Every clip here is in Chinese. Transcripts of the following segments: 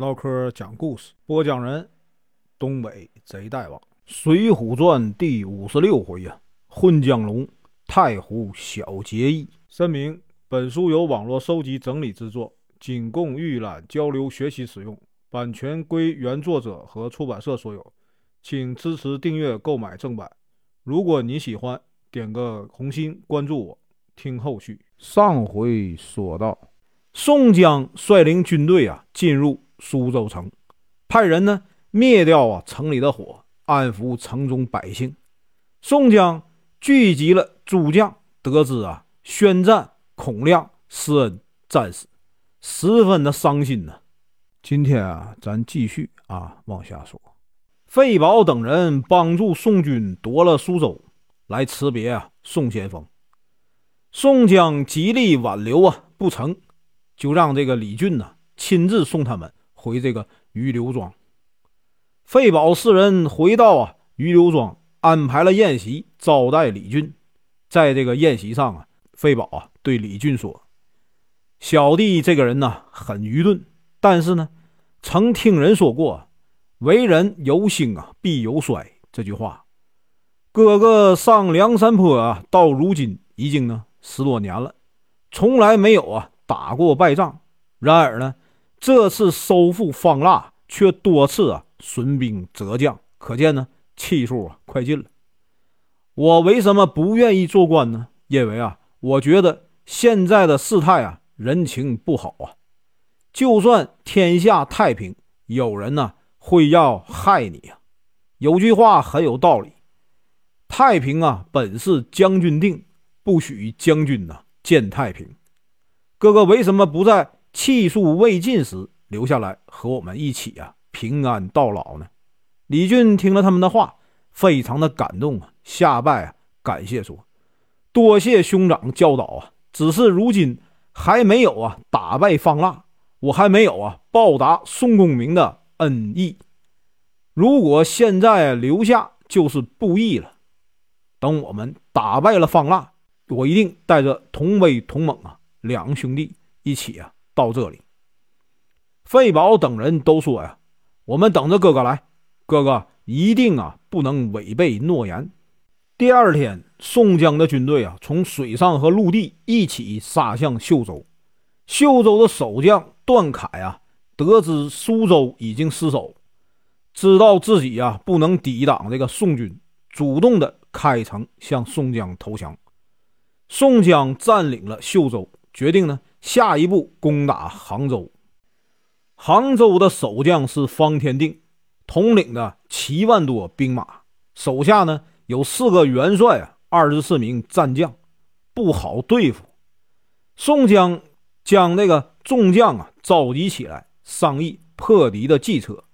唠嗑讲故事，播讲人：东北贼大王，《水浒传》第五十六回呀，混江龙，太湖小结义。声明：本书由网络收集整理制作，仅供预览、交流、学习使用，版权归原作者和出版社所有，请支持订阅、购买正版。如果你喜欢，点个红心，关注我，听后续。上回说到，宋江率领军队啊进入苏州城，派人呢灭掉啊城里的火，安抚城中百姓。宋江聚集了诸将，得知啊宣战孔亮、施恩战死，十分的伤心呢。今天啊，咱继续啊往下说。费宝等人帮助宋军夺了苏州，来辞别啊宋先锋。宋江极力挽留啊，不成就让这个李俊呢亲自送他们回这个余刘庄。费宝四人回到啊余刘庄，安排了宴席招待李俊。在这个宴席上啊，费宝啊对李俊说：“小弟这个人呢很愚钝，但是呢曾听人说过‘为人有兴啊必有衰’这句话。哥哥上梁山坡啊，到如今已经呢。”十多年了，从来没有啊打过败仗。然而呢，这次收复方腊却多次啊损兵折将，可见呢气数啊快尽了。我为什么不愿意做官呢？因为啊，我觉得现在的事态啊人情不好啊。就算天下太平，有人呢会要害你啊。有句话很有道理：太平啊本是将军定。不许将军呐见太平，哥哥为什么不在气数未尽时留下来和我们一起啊平安到老呢？李俊听了他们的话，非常的感动啊，下拜啊感谢说：“多谢兄长教导啊，只是如今还没有啊打败方腊，我还没有啊报答宋公明的恩义。如果现在留下就是不义了。等我们打败了方腊。”我一定带着同威同猛啊，两兄弟一起啊到这里。费宝等人都说呀：“我们等着哥哥来，哥哥一定啊不能违背诺言。”第二天，宋江的军队啊从水上和陆地一起杀向秀州。秀州的守将段凯啊，得知苏州已经失守，知道自己啊不能抵挡这个宋军，主动的开城向宋江投降。宋江占领了秀州，决定呢下一步攻打杭州。杭州的守将是方天定，统领的七万多兵马，手下呢有四个元帅啊，二十四名战将，不好对付。宋江将那个众将啊召集起来，商议破敌的计策。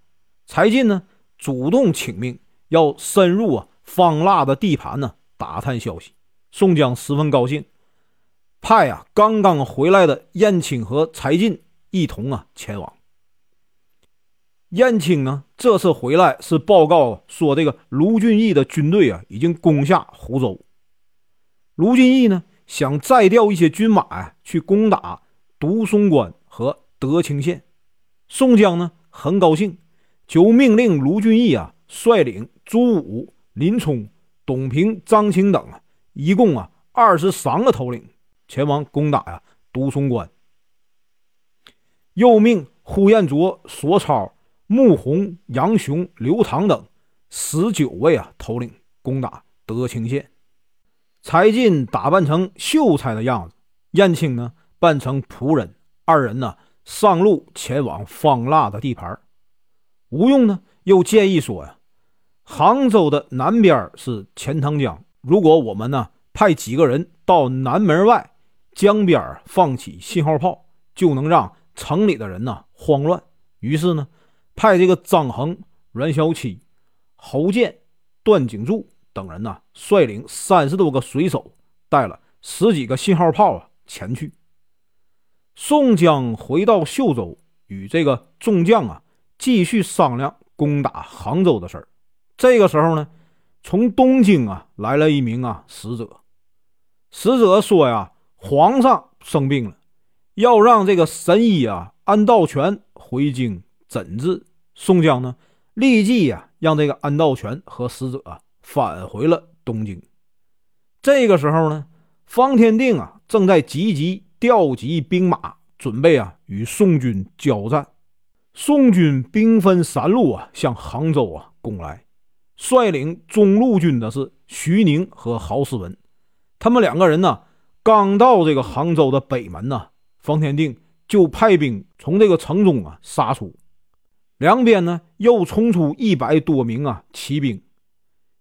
柴进呢主动请命，要深入啊方腊的地盘呢，打探消息。宋江十分高兴，派啊刚刚回来的燕青和柴进一同啊前往。燕青呢这次回来是报告说，这个卢俊义的军队啊已经攻下湖州。卢俊义呢想再调一些军马啊去攻打独松关和德清县。宋江呢很高兴，就命令卢俊义啊率领朱武、林冲、董平、张清等啊。一共啊二十三个头领前往攻打呀独松关，又命呼延灼、索超、穆弘、杨雄、刘唐等十九位啊头领攻打德清县。柴进打扮成秀才的样子，燕青呢扮成仆人，二人呢上路前往方腊的地盘。吴用呢又建议说呀，杭州的南边是钱塘江。如果我们呢派几个人到南门外江边放起信号炮，就能让城里的人呢慌乱。于是呢，派这个张衡、阮小七、侯健、段景柱等人呢，率领三十多个水手，带了十几个信号炮啊前去。宋江回到秀州，与这个众将啊继续商量攻打杭州的事儿。这个时候呢。从东京啊来了一名啊使者，使者说呀，皇上生病了，要让这个神医啊安道全回京诊治。宋江呢，立即呀让这个安道全和使者返回了东京。这个时候呢，方天定啊正在积极调集兵马，准备啊与宋军交战。宋军兵分三路啊向杭州啊攻来，率领中路军的是徐宁和郝思文。他们两个人呢，刚到这个杭州的北门呢，方天定就派兵从这个城中啊杀出。两边呢又冲出一百多名啊骑兵，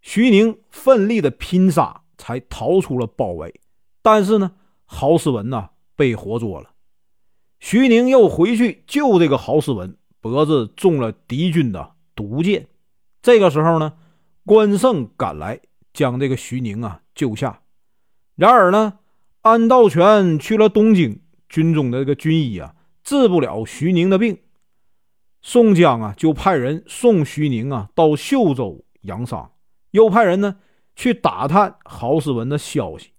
徐宁奋力的拼杀，才逃出了包围。但是呢，郝思文呢被活捉了。徐宁又回去救这个郝思文，脖子中了敌军的毒箭。这个时候呢，关胜赶来将这个徐宁啊救下。然而呢，安道全去了东京，军中的这个军医啊治不了徐宁的病。宋江啊就派人送徐宁啊到秀州养伤，又派人呢去打探郝思文的消息。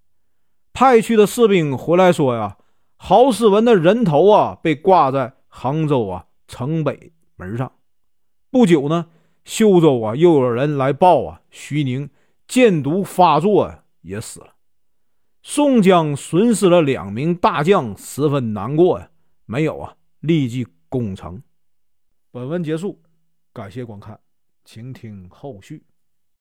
派去的士兵回来说呀，郝思文的人头啊被挂在杭州啊城北门上。不久呢，秀州啊又有人来报啊，徐宁箭毒发作啊，也死了。宋江损失了两名大将，十分难过呀。没有啊，立即攻城。本文结束，感谢观看，请听后续。